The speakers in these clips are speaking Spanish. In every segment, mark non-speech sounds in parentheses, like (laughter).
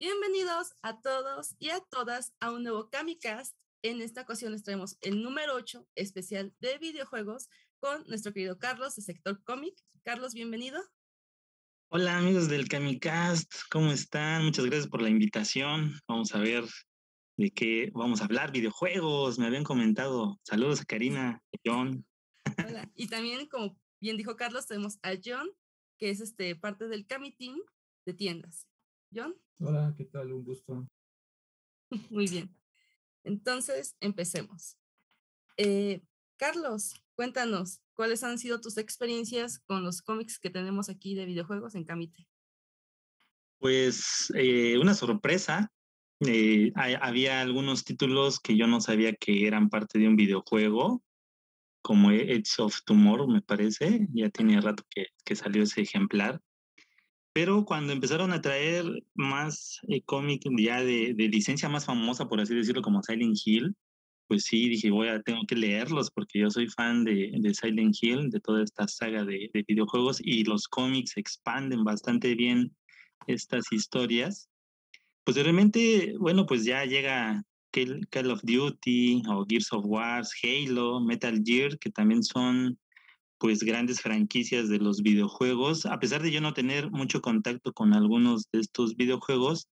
Bienvenidos a todos y a todas a un nuevo Kamicast. En esta ocasión les traemos el número 8 especial de videojuegos con nuestro querido Carlos de Sector Cómic. Carlos, bienvenido. Hola amigos del Kamicast, ¿cómo están? Muchas gracias por la invitación. Vamos a ver de qué vamos a hablar, videojuegos, me habían comentado. Saludos a Karina, a John. Hola. Y también, como bien dijo Carlos, tenemos a John, que es este parte del Cami Team de tiendas. John. Hola, ¿qué tal? Un gusto. (laughs) Muy bien. Entonces, empecemos. Eh, Carlos, cuéntanos, ¿cuáles han sido tus experiencias con los cómics que tenemos aquí de videojuegos en Camite? Pues eh, una sorpresa. Eh, había algunos títulos que yo no sabía que eran parte de un videojuego, como Edge of Tomorrow, me parece. Ya tenía rato que, que salió ese ejemplar. Pero cuando empezaron a traer más eh, ya de, de, licencia más famosa, por así decirlo, como Silent Hill, pues sí, dije, voy a, tengo que leerlos porque yo soy fan de, de Silent Hill, de toda esta saga de, de, videojuegos y los cómics expanden bastante bien estas historias. Posteriormente, bueno, pues ya llega Call of Duty o Gears of War, Halo, Metal Gear, que también son pues grandes franquicias de los videojuegos. A pesar de yo no tener mucho contacto con algunos de estos videojuegos,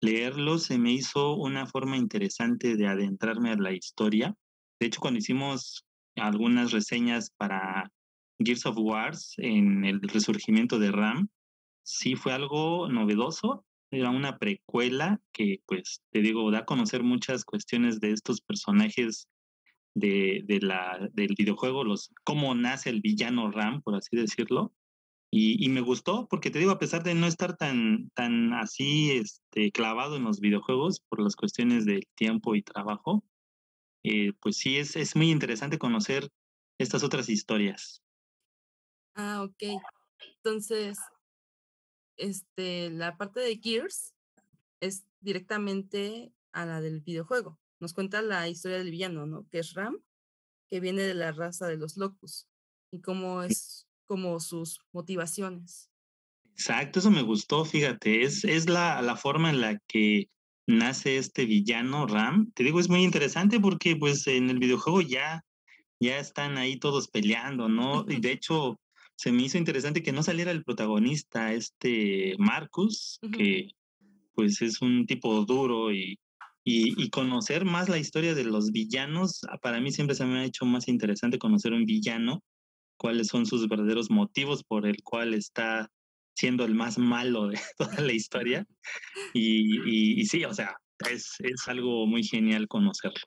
leerlos se me hizo una forma interesante de adentrarme a la historia. De hecho, cuando hicimos algunas reseñas para Gears of Wars en el resurgimiento de RAM, sí fue algo novedoso. Era una precuela que, pues, te digo, da a conocer muchas cuestiones de estos personajes de, la, del videojuego, los, cómo nace el villano Ram, por así decirlo. Y, y, me gustó, porque te digo, a pesar de no estar tan, tan así este, clavado en los videojuegos por las cuestiones del tiempo y trabajo, eh, pues sí, es, es muy interesante conocer estas otras historias. Ah, ok. Entonces, este, la parte de Gears es directamente a la del videojuego nos cuenta la historia del villano, ¿no? Que es Ram, que viene de la raza de los Locus y cómo es como sus motivaciones. Exacto, eso me gustó, fíjate, es, es la, la forma en la que nace este villano Ram. Te digo, es muy interesante porque pues en el videojuego ya, ya están ahí todos peleando, ¿no? Y (laughs) de hecho se me hizo interesante que no saliera el protagonista, este Marcus, uh -huh. que pues es un tipo duro y, y, conocer más la historia de los villanos, ah, para mí siempre se me ha hecho más interesante conocer un villano, cuáles son sus verdaderos motivos por el cual está siendo el más malo de (laughs) toda la historia. Y sí, o sea, es, es algo muy genial conocerlo.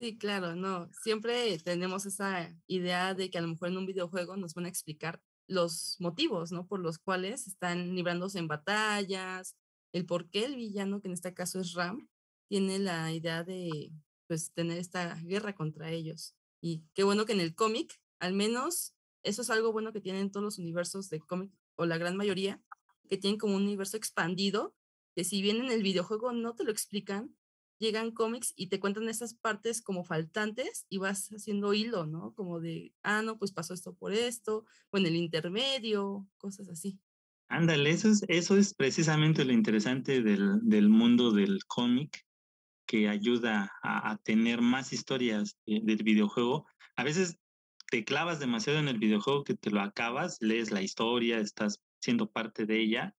Sí, claro, no. Siempre tenemos esa idea de que a lo mejor en un videojuego nos van a explicar los motivos, ¿no? Por los cuales están librándose en batallas, el por qué el villano, que en este caso es Ram, tiene la idea de pues tener esta guerra contra ellos. Y qué bueno que en el cómic, al menos eso es algo bueno que tienen todos los universos de cómic, o la gran mayoría, que tienen como un universo expandido, que si bien en el videojuego no te lo explican, llegan cómics y te cuentan esas partes como faltantes y vas haciendo hilo, ¿no? Como de, ah, no, pues pasó esto por esto, o en el intermedio, cosas así. Ándale, eso es, eso es precisamente lo interesante del, del mundo del cómic, que ayuda a, a tener más historias de, del videojuego. A veces te clavas demasiado en el videojuego que te lo acabas, lees la historia, estás siendo parte de ella,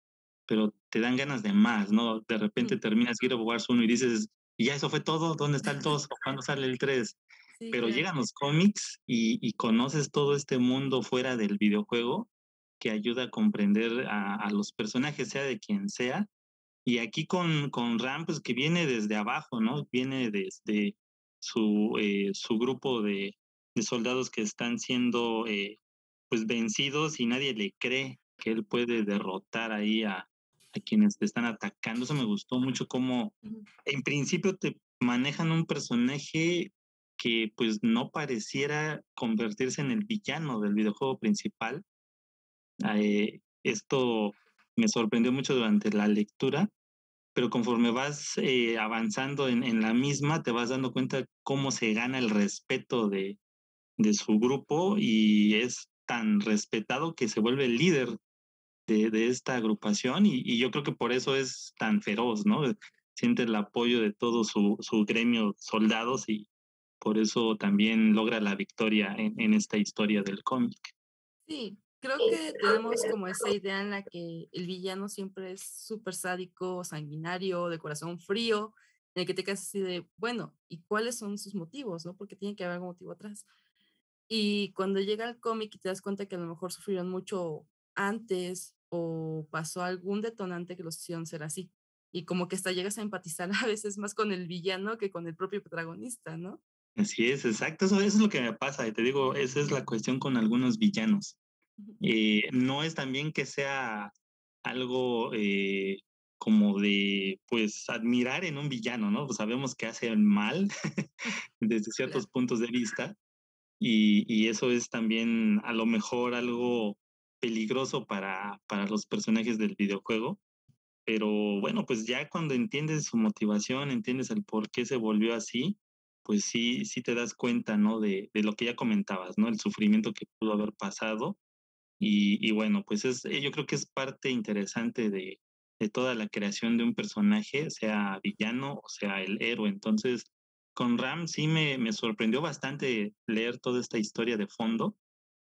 pero te dan ganas de más, ¿no? De repente mm. terminas Gears of Wars 1 y dices, y ya eso fue todo, ¿dónde está el 2? (laughs) ¿Cuándo sale el 3? Sí, pero claro. llegan los cómics y, y, conoces todo este mundo fuera del videojuego que ayuda a comprender a, a los personajes, sea de quien sea, y aquí con, con Ram, pues que viene desde abajo, ¿no? Viene desde su, eh, su grupo de, de, soldados que están siendo eh, pues vencidos y nadie le cree que él puede derrotar ahí a, a quienes te están atacando. Eso me gustó mucho como en principio te manejan un personaje que pues no pareciera convertirse en el villano del videojuego principal. Eh, esto me sorprendió mucho durante la lectura, pero conforme vas eh, avanzando en, en, la misma, te vas dando cuenta cómo se gana el respeto de, de su grupo y es tan respetado que se vuelve el líder de, de esta agrupación y, y, yo creo que por eso es tan feroz, ¿no? Siente el apoyo de todo su, su gremio soldados y por eso también logra la victoria en, en esta historia del cómic. Sí, creo que tenemos como esa idea en la que el villano siempre es súper sádico, sanguinario, de corazón frío, en el que te quedas así de, bueno, ¿y cuáles son sus motivos? ¿no? Porque tiene que haber algún motivo atrás. Y cuando llega el cómic y te das cuenta que a lo mejor sufrieron mucho antes o pasó algún detonante que los hicieron ser así. Y como que hasta llegas a empatizar (laughs) a veces más con el villano que con el propio protagonista, ¿no? Así es, exacto. Eso, eso es lo que me pasa. Y te digo, esa es la cuestión con algunos villanos. Eh, no es también que sea algo eh, como de, pues, admirar en un villano, ¿no? Pues sabemos que hace mal (laughs) desde ciertos puntos de vista y, y, eso es también a lo mejor algo peligroso para, para los personajes del videojuego. Pero bueno, pues ya cuando entiendes su motivación, entiendes el por qué se volvió así, pues sí, sí te das cuenta, ¿no? De, de lo que ya comentabas, ¿no? El sufrimiento que pudo haber pasado y, bueno, pues es, eh, yo creo que es parte interesante de, de, toda la creación de un personaje, sea villano o sea el héroe. Entonces, con Ram sí me, me sorprendió bastante leer toda esta historia de fondo.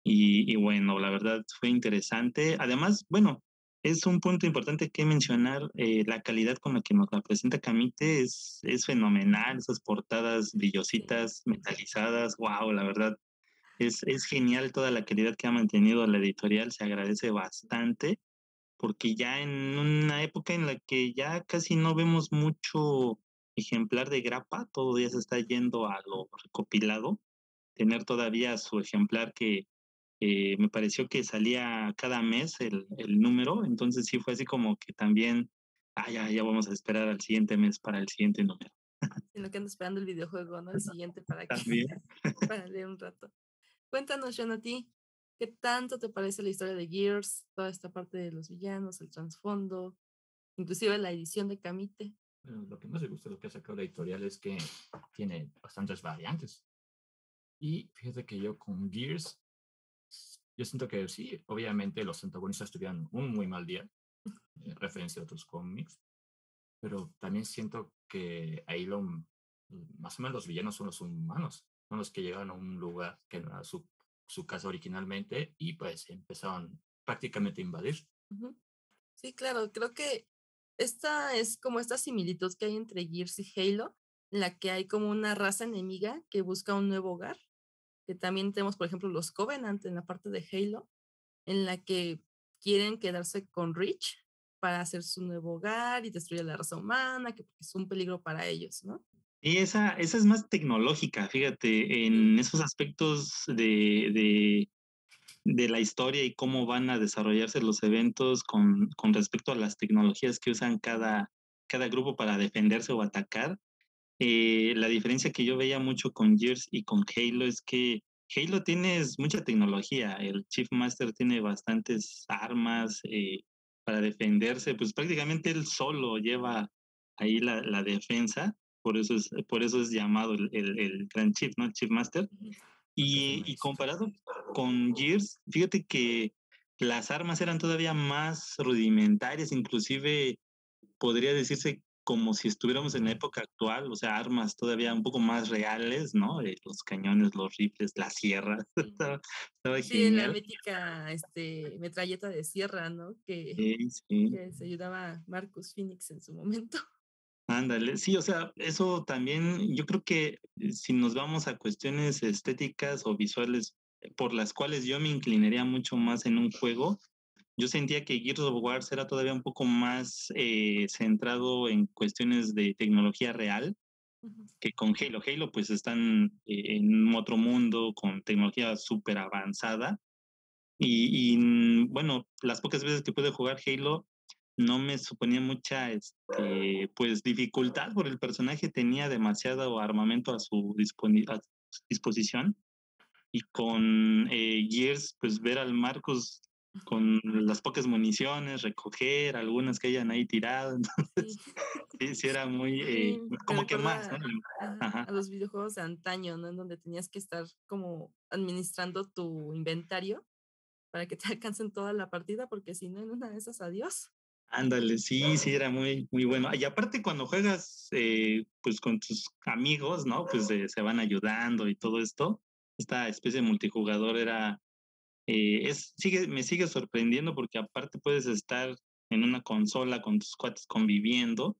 Y, y, bueno, la verdad fue interesante. Además, bueno, es un punto importante que mencionar, eh, la calidad con la que nos la presenta Camite es, es fenomenal, esas portadas brillositas, metalizadas, wow, la verdad, es, es genial toda la calidad que ha mantenido la editorial, se agradece bastante, porque ya en una época en la que ya casi no vemos mucho ejemplar de grapa, todo ya se está yendo a lo recopilado, tener todavía su ejemplar que eh, me pareció que salía cada mes el, el, número, entonces sí fue así como que también, ah, ya, ya vamos a esperar al siguiente mes para el siguiente número. En lo que ando esperando el videojuego, ¿no? El siguiente para que (laughs) para leer un rato. Cuéntanos, Jonathan, ¿qué tanto te parece la historia de Gears, toda esta parte de los villanos, el trasfondo, inclusive la edición de Camite? Bueno, lo que más me gusta de lo que ha sacado la editorial es que tiene bastantes variantes. Y fíjate que yo con Gears, yo siento que sí, obviamente los antagonistas tuvieron un muy mal día, (laughs) en referencia a otros cómics, pero también siento que ahí lo, más o menos los villanos son los humanos son los que llegaron a un lugar que no era su, su casa originalmente y pues empezaron prácticamente a invadir. Sí, claro, creo que esta es como esta similitud que hay entre Gears y Halo, en la que hay como una raza enemiga que busca un nuevo hogar, que también tenemos, por ejemplo, los Covenant en la parte de Halo, en la que quieren quedarse con Rich para hacer su nuevo hogar y destruir la raza humana, que es un peligro para ellos, ¿no? Y esa, esa es más tecnológica, fíjate, en esos aspectos de, de, de, la historia y cómo van a desarrollarse los eventos con, con respecto a las tecnologías que usan cada, cada grupo para defenderse o atacar. Eh, la diferencia que yo veía mucho con Gears y con Halo es que Halo tiene mucha tecnología, el Chief Master tiene bastantes armas eh, para defenderse, pues prácticamente él solo lleva ahí la, la defensa por eso es, por eso es llamado el, el, el Grand Chief, ¿no? El Chief Master. Y, y, comparado con Gears, fíjate que las armas eran todavía más rudimentarias, inclusive podría decirse como si estuviéramos en la época actual, o sea, armas todavía un poco más reales, ¿no? Eh, los cañones, los rifles, las sierras. (laughs) estaba, estaba sí, genial. la mítica este, metralleta de sierra, ¿no? Que, sí, sí. que se ayudaba Marcus Phoenix en su momento. Ándale, sí, o sea, eso también, yo creo que eh, si nos vamos a cuestiones estéticas o visuales eh, por las cuales yo me inclinaría mucho más en un juego, yo sentía que Gears of War era todavía un poco más eh, centrado en cuestiones de tecnología real que con Halo. Halo pues están eh, en otro mundo con tecnología súper avanzada y, y, mm, bueno, las pocas veces que pude jugar Halo no me suponía mucha este, pues dificultad por el personaje tenía demasiado armamento a su, a su disposición y con eh, Gears pues ver al Marcos con las pocas municiones recoger algunas que hayan ahí tirado (laughs) entonces sí, sí era muy eh, sí, como que más ¿no? Ajá. a los videojuegos de antaño no en donde tenías que estar como administrando tu inventario para que te (laughs) alcancen toda la partida, porque si no, en una de esas, adiós. Ándale, sí, sí, era muy, muy bueno. Y aparte cuando juegas eh, pues con tus amigos, ¿no? Pues se van ayudando y todo esto. Esta especie de multijugador era, eh, es, sigue, me sigue sorprendiendo porque aparte puedes estar en una consola con tus cuates conviviendo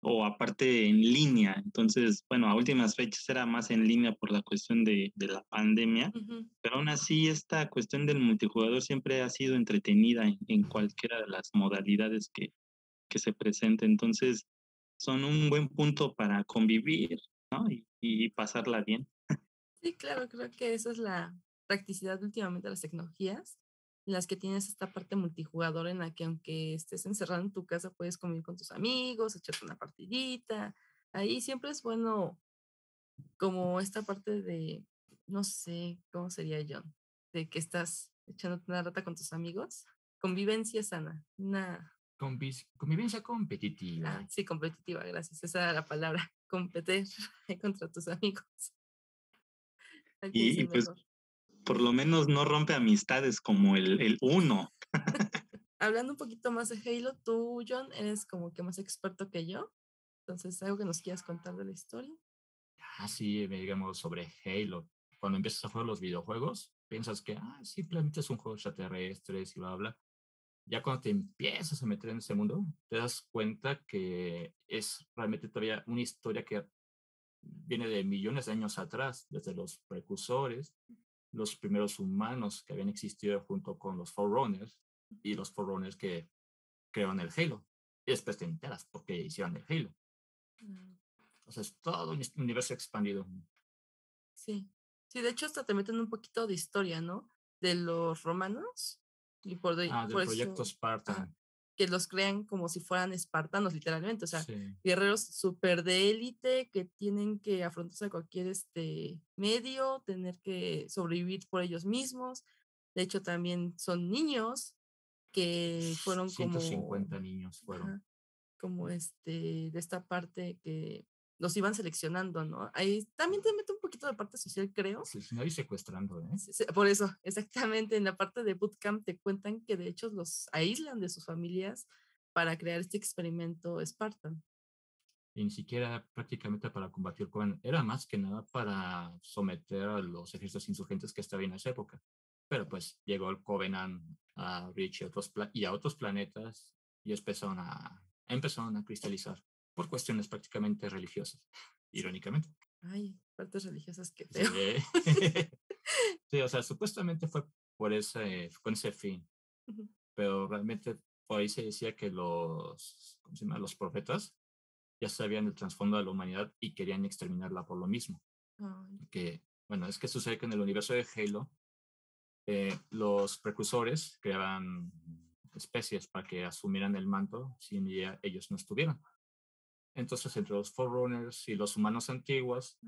o aparte en línea. Entonces, bueno, a últimas fechas era más en línea por la cuestión de, de la pandemia, pero aún así esta cuestión del multijugador siempre ha sido entretenida en, cualquiera de las modalidades que, que se presente. Entonces, son un buen punto para convivir ¿no? y, y pasarla bien. Sí, claro, creo que esa es la practicidad últimamente de las tecnologías en las que tienes esta parte multijugador en la que aunque estés encerrado en tu casa puedes convivir con tus amigos, echarte una partidita. Ahí siempre es bueno como esta parte de, no sé, ¿cómo sería John? De que estás echándote una rata con tus amigos. Convivencia sana, una... convivencia competitiva. Ah, sí, competitiva, gracias. Esa era la palabra, competir (laughs) contra tus amigos. y, pues por lo menos no rompe amistades como el, el uno. Hablando un poquito más de Halo, tú, John, eres como que más experto que yo. Entonces, ¿algo que nos quieras contar de la historia? Ah, sí, digamos sobre Halo. Cuando empiezas a jugar los videojuegos, piensas que ah, simplemente es un juego extraterrestre y bla, bla. Ya cuando te empiezas a meter en ese mundo, te das cuenta que es realmente todavía una historia que viene de millones de años atrás, desde los precursores los primeros humanos que habían existido junto con los Forerunners y los Forerunners que crearon el Halo. Y después te enteras por qué hicieron el Halo. Mm. O sea, es todo un universo expandido. Sí. Sí, de hecho hasta te meten un poquito de historia, ¿no? De los romanos. Y por de, ah, del proyecto Spartan que los crean como si fueran espartanos, literalmente, o sea, guerreros súper de élite que tienen que afrontarse a cualquier este medio, tener que sobrevivir por ellos mismos. De hecho, también son niños que fueron 150 como... niños fueron. como este, de esta parte que los iban seleccionando, ¿no? Ahí también te mete un poquito de parte social, creo. Sí, no, y secuestrando, ¿eh? Por eso, (laughs) exactamente, en la parte de bootcamp te cuentan que de hecho los aíslan de sus familias para crear este experimento Spartan. Y ni siquiera prácticamente para combatir con, era más que nada para someter a los ejércitos insurgentes que estaban en esa época. Pero pues llegó el Covenant a Rich y, otros y a otros planetas y empezaron a, empezaron a cristalizar por cuestiones prácticamente religiosas, irónicamente. Ay, partes religiosas que feo. (laughs) (laughs) Sí. o sea, supuestamente fue por ese, con ese fin, pero realmente por ahí se decía que los, ¿cómo se llama? Los profetas ya sabían el trasfondo de la humanidad y querían exterminarla por lo mismo. Que, bueno, es que sucede que en el universo de Halo, eh, los precursores creaban especies para que asumieran el manto si ellos no estuvieran. Entonces, entre los Forerunners y los humanos antiguos,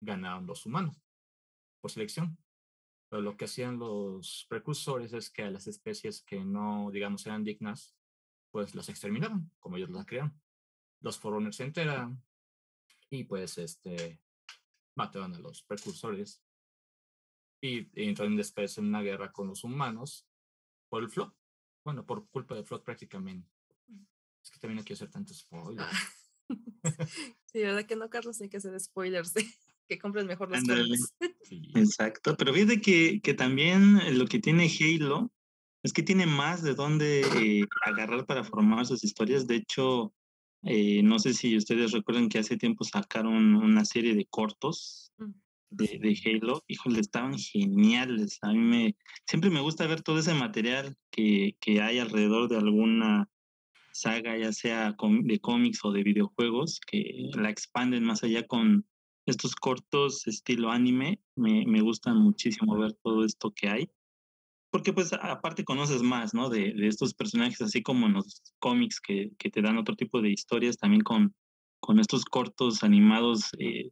ganaron los humanos por selección. Pero lo que hacían los precursores es que a las especies que no, digamos, eran dignas, pues las exterminaban, como ellos las crearon. Los Forerunners se enteran y pues este, mataron a los precursores y, entraron después en una guerra con los humanos por el Flood. Bueno, por culpa del Flood prácticamente. Es que también no quiero hacer tantos spoilers. Sí, ¿verdad que no, Carlos? Hay que hacer spoilers (laughs) que compren mejor las cosas. (laughs) Exacto, pero fíjate que, que también lo que tiene Halo es que tiene más de dónde eh, agarrar para formar sus historias. De hecho, eh, no sé si ustedes recuerdan que hace tiempo sacaron una serie de cortos mm. de, de, Halo. Híjole, estaban geniales. A mí me, siempre me gusta ver todo ese material que, que hay alrededor de alguna saga, ya sea de cómics o de videojuegos, que la expanden más allá con estos cortos estilo anime. Me, me gustan muchísimo ver todo esto que hay. Porque pues aparte conoces más, ¿no? De, estos personajes, así como en los cómics que, te dan otro tipo de historias, también con, con estos cortos animados, eh,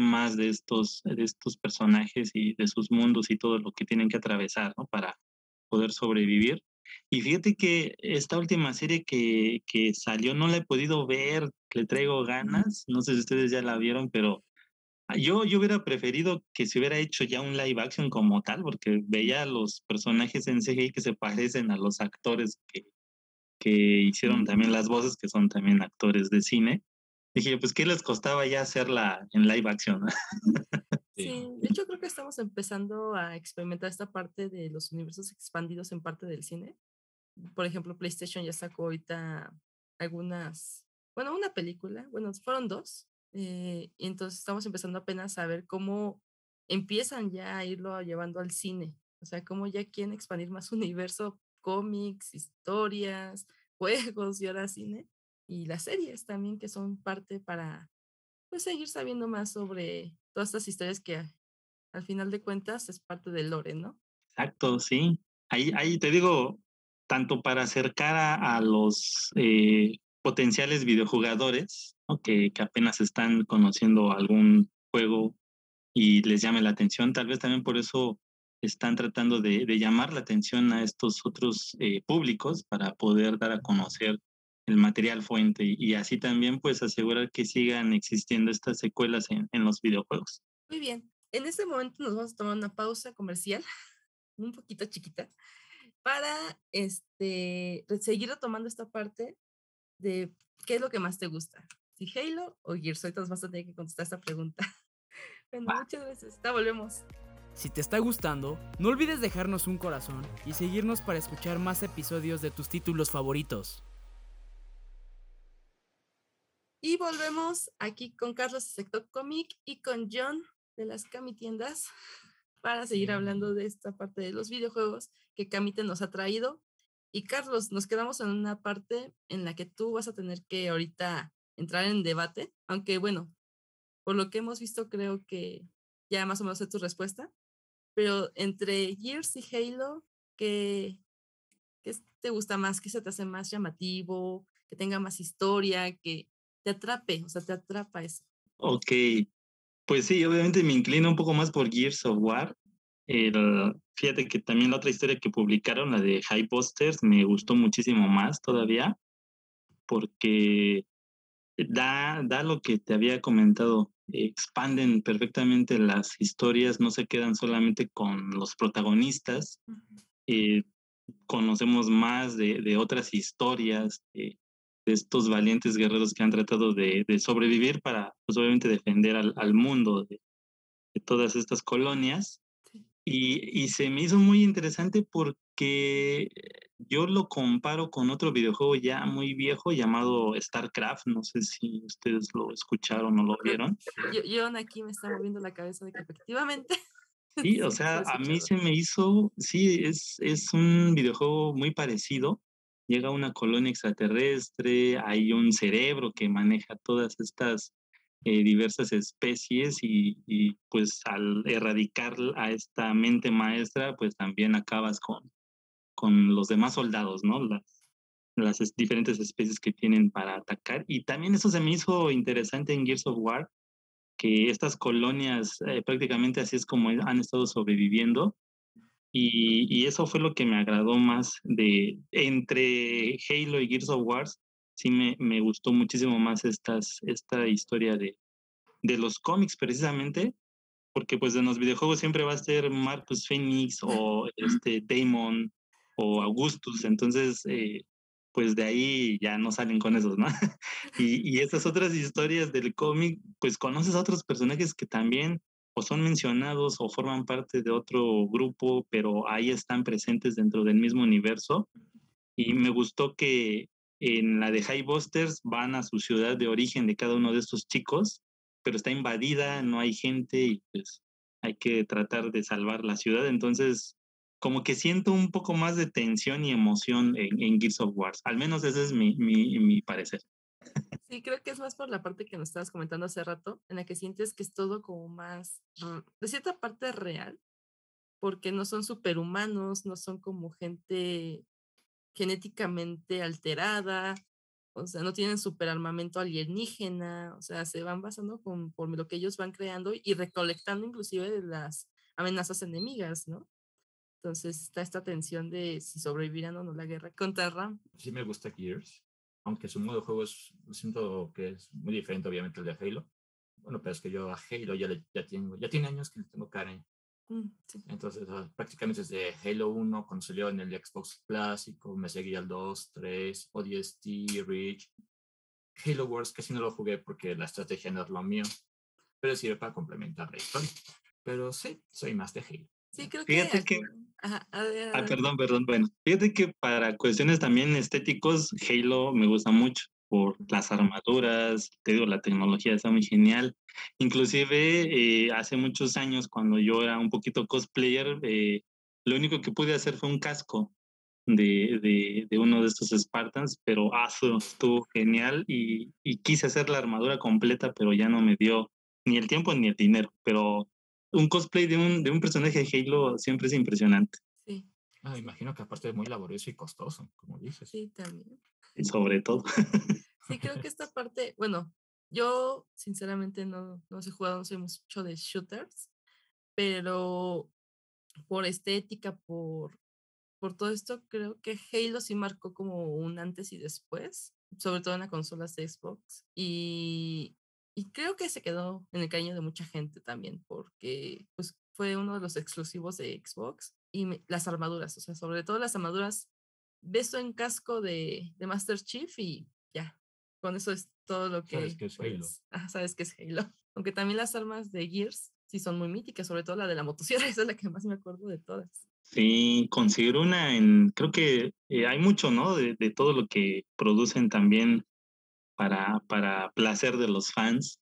más de estos, de estos personajes y de sus mundos y todo lo que tienen que atravesar, ¿no? Para poder sobrevivir. Y fíjate que esta última serie que, que salió no la he podido ver, le traigo ganas, no sé si ustedes ya la vieron, pero Ah, yo, yo hubiera preferido que se hubiera hecho ya un live action como tal, porque veía los personajes en CGI que se (laughs) parecen a los actores que, que hicieron también las voces, que son también actores de cine. Dije, pues, ¿qué les costaba ya hacerla en live action? (laughs) sí, de hecho creo que estamos empezando a experimentar esta parte de los universos expandidos en parte del cine. Por ejemplo, PlayStation ya sacó ahorita algunas, bueno, una película, bueno, fueron dos, eh, y entonces estamos empezando apenas a ver cómo empiezan ya a irlo llevando al cine, o sea, cómo ya quieren expandir más (laughs) universo, cómics, historias, (laughs) juegos y ahora cine, y las series también que son parte para pues seguir sabiendo más sobre todas estas historias que al final de cuentas es parte del lore, ¿no? Exacto, sí. Ahí, ahí te digo, tanto para acercar a, a los eh, potenciales videojugadores que, que, apenas están conociendo algún juego y les llame la atención. Tal vez también por eso están tratando de, de llamar la atención a estos otros eh, públicos para poder dar a conocer el material fuente y, así también pues asegurar que sigan existiendo estas secuelas en, en los videojuegos. Muy bien, en este momento nos vamos a tomar una pausa comercial, (laughs) un poquito chiquita, para este, seguir retomando esta parte de qué es lo que más te gusta, si Halo o Gears. Ahorita nos vas a tener que contestar esta pregunta. (laughs) Bueno, muchas gracias. Hasta volvemos. Si te está gustando, no olvides dejarnos un corazón y seguirnos para escuchar más episodios de tus títulos favoritos. Y volvemos aquí con Carlos de Sector Comic y con John de las Camitiendas (laughs) para seguir hablando de esta parte de los videojuegos que Camite nos ha traído y Carlos, nos quedamos en una parte en la que tú vas a tener que ahorita entrar en debate, aunque bueno, por lo que hemos visto creo que ya más o menos es tu respuesta, pero entre Gears y Halo, ¿qué, ¿qué, te gusta más? ¿Qué se te hace más llamativo? Que tenga más historia, que te atrape, o sea, te atrapa eso. Ok, pues sí, obviamente me inclino un poco más por Gears of War, el, fíjate que también la otra historia que publicaron, la de High Posters, me gustó muchísimo más todavía, porque da, da lo que te había comentado, expanden perfectamente las historias, no se quedan solamente con los protagonistas, eh, conocemos más de, de otras historias, de, de, estos valientes guerreros que han tratado de, de sobrevivir para, pues obviamente, defender al, al mundo de, de todas estas colonias. Y, y, se me hizo muy interesante porque yo lo comparo con otro videojuego ya muy viejo llamado StarCraft. No sé si ustedes lo escucharon o lo vieron. Yo, yo aquí me está moviendo la cabeza de que efectivamente. (laughs) Sí, o sea, a mí se me hizo, sí, es, es un videojuego muy parecido. Llega una colonia extraterrestre, hay un cerebro que maneja todas estas eh, diversas especies y, pues al erradicar a esta mente maestra, pues también acabas con, con los demás soldados, ¿no? Las, las es, diferentes especies que tienen para atacar. Y también eso se me hizo interesante en Gears of War, que estas colonias eh, prácticamente así es como han estado sobreviviendo. Y, y, eso fue lo que me agradó más de entre Halo y Gears of War, sí me, me gustó muchísimo más estas, esta historia de, de los cómics precisamente, porque pues en los videojuegos siempre va a ser Marcus Phoenix o este Damon o Augustus, entonces eh, pues de ahí ya no salen con esos, ¿no? (laughs) y, y estas otras historias del cómic, pues conoces a otros personajes que también o son mencionados o forman parte de otro grupo, pero ahí están presentes dentro del mismo universo. Y me gustó que en la de High Busters van a su ciudad de origen de cada uno de estos chicos, pero está invadida, no hay gente y pues hay que tratar de salvar la ciudad. Entonces, como que siento un poco más de tensión y emoción en, en Gears of War. Al menos ese es mi, mi, mi parecer. Sí, creo que es más por la parte que nos estabas comentando hace rato, en la que sientes que es todo como más, de cierta parte real, porque no son superhumanos, no son como gente genéticamente alterada, o sea, no tienen superarmamento alienígena, o sea, se van basando con, por lo que ellos van creando y recolectando inclusive de las amenazas enemigas, ¿no? Entonces está esta tensión de si sobrevivirán o no la guerra contra Ram. Sí me gusta Gears, aunque su modo de juego es, siento que es muy diferente obviamente al de Halo. Bueno, pero es que yo a Halo ya, le, ya, tengo, ya tiene años que le tengo cariño. Mm, sí. Entonces, ah, prácticamente desde Halo 1, cuando salió en el Xbox clásico, me seguía el 2, 3, ODST, Reach. Halo Wars casi no lo jugué porque la estrategia no es lo mío, pero sirve para complementar la historia. Pero sí, soy más de Halo. Sí, creo Fíjate que... que- Ajá, a ver, Ah, perdón, perdón. Bueno, fíjate que para cuestiones también estéticos, Halo me gusta mucho por las armaduras, te digo, la tecnología está muy genial. Inclusive eh, hace muchos años, cuando yo era un poquito cosplayer, eh, lo único que pude hacer fue un casco de, de, de uno de estos Spartans, pero ah, estuvo genial y, y quise hacer la armadura completa, pero ya no me dio ni el tiempo ni el dinero. Pero un cosplay de un, de un personaje de Halo siempre es impresionante. Sí, Ah, imagino que aparte es muy laborioso y costoso, como dices. sí, también. y sobre todo. (laughs) Sí, creo que esta parte, bueno, yo sinceramente no, no sé jugar, no soy mucho de shooters, pero por estética, por, por todo esto, creo que Halo sí marcó como un antes y después, sobre todo en las consolas de Xbox. Y, y creo que se quedó en el cariño de mucha gente también, porque pues, fue uno de los exclusivos de Xbox y me- las armaduras, o sea, sobre todo las armaduras, beso en casco de, de Master Chief y ya, con eso es todo lo que... Sabes que es Halo. pues, ajá, sabes que es Halo. (laughs) Aunque también las armas de Gears sí son muy míticas, sobre todo la de la motosierra, (laughs) esa es la que más me acuerdo de todas. Sí, conseguir una en, creo que eh, hay mucho, ¿no? De, de todo lo que producen también para, para placer de los fans.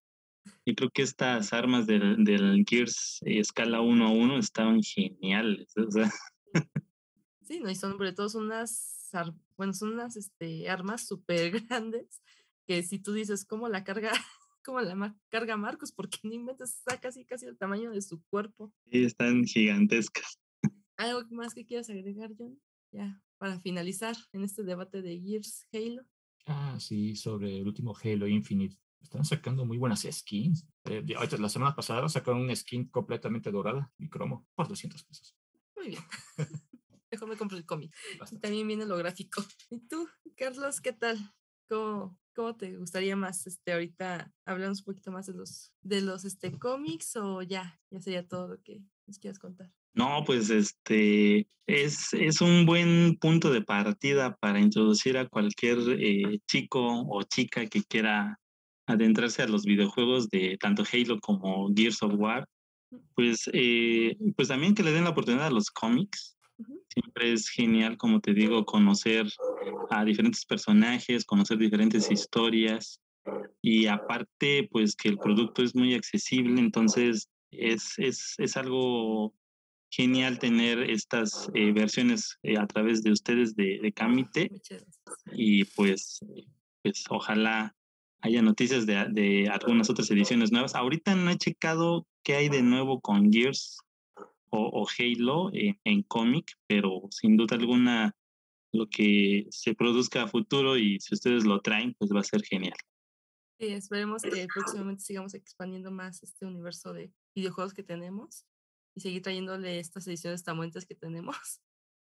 Y creo que estas armas del, del Gears eh, escala 1 a 1 estaban geniales. O sea, Sí, ¿no? Y son sobre todo son unas, bueno, son unas este, armas súper (laughs) grandes que si tú dices cómo la carga, (laughs) cómo la ma- carga Marcos, porque no inventas, está casi casi el tamaño de su cuerpo. sí, están gigantescas. ¿Algo más que quieras agregar, John? Ya, para finalizar en este debate de Gears Halo. Ah, sí, sobre el último Halo Infinite. Están sacando muy buenas skins. Eh, la semana pasada sacaron una skin completamente dorada y cromo por 200 pesos. Muy bien. (laughs) (laughs) Mejor me compro el cómic. También viene lo gráfico. ¿Y tú, Carlos, qué tal? ¿Cómo, cómo te gustaría más este ahorita hablamos un poquito más de los de los este cómics o ya, ya sería todo lo que nos quieras contar? No, pues este es, es un buen punto de partida para introducir a cualquier eh, chico o chica que quiera adentrarse a los videojuegos de tanto Halo como Gears of War. Pues, eh, pues también que le den la oportunidad a los cómics. Siempre es genial, como te digo, conocer a diferentes personajes, conocer diferentes historias y aparte, pues que el producto es muy accesible, entonces es, es, es algo genial tener estas eh, versiones eh, a través de ustedes de, de Camite y pues, pues ojalá haya noticias de, de algunas otras ediciones nuevas. Ahorita no he checado qué hay de nuevo con Gears o, o Halo en, en cómic, pero sin duda alguna lo que se produzca a futuro y si ustedes lo traen, pues va a ser genial. Sí, esperemos que próximamente sigamos expandiendo más este universo de videojuegos que tenemos y seguir trayéndole estas ediciones tan bonitas que tenemos (laughs)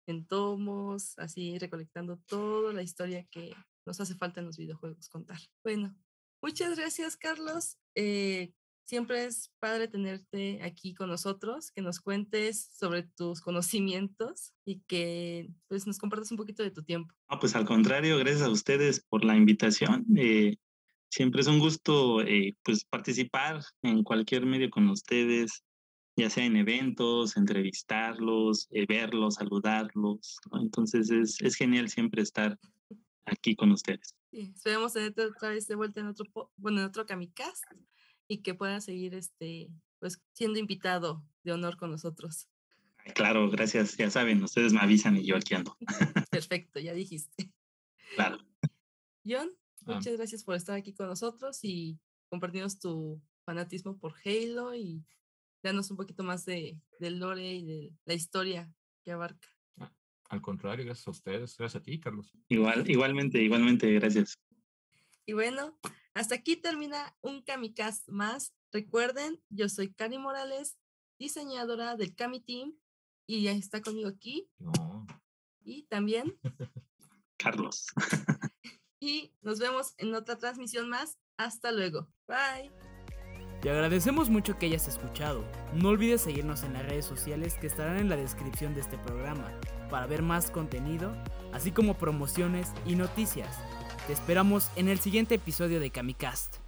en tomos, así recolectando toda la historia que nos hace falta en los videojuegos contar. Bueno, muchas gracias, Carlos. Eh, siempre es padre tenerte aquí con nosotros, que nos cuentes sobre tus conocimientos y que pues nos compartas un poquito de tu tiempo. Ah, pues al contrario, gracias a ustedes por la invitación. Eh, siempre es un gusto eh, pues participar en cualquier medio con ustedes, ya sea en eventos, entrevistarlos, eh, verlos, saludarlos. ¿no? Entonces es, es genial siempre estar aquí con ustedes. Sí, esperemos tenerte otra vez de vuelta en otro, bueno, en otro Kamikast y que puedas seguir este, pues, siendo invitado de honor con nosotros. Claro, gracias. Ya saben, ustedes me avisan y yo aquí ando. (laughs) (laughs) Perfecto, ya dijiste. Claro. John, Ah. muchas gracias por estar aquí con nosotros y compartirnos tu fanatismo por Halo y darnos un poquito más de, del lore y de la historia que abarca. Al contrario, gracias a ustedes, gracias a ti, Carlos. (laughs) Igual, igualmente, igualmente, gracias. Y bueno, hasta aquí termina un Kamikast más. Recuerden, yo soy Cari Morales, diseñadora del Kami Team, y ya está conmigo aquí. No, Y también, (laughs) Carlos. (laughs) y nos vemos en otra transmisión más. Hasta luego. Bye. Te agradecemos mucho que hayas escuchado. No olvides seguirnos en las redes sociales que estarán en la descripción de este programa para ver más contenido, así como promociones y noticias. Te esperamos en el siguiente episodio de Kamicast.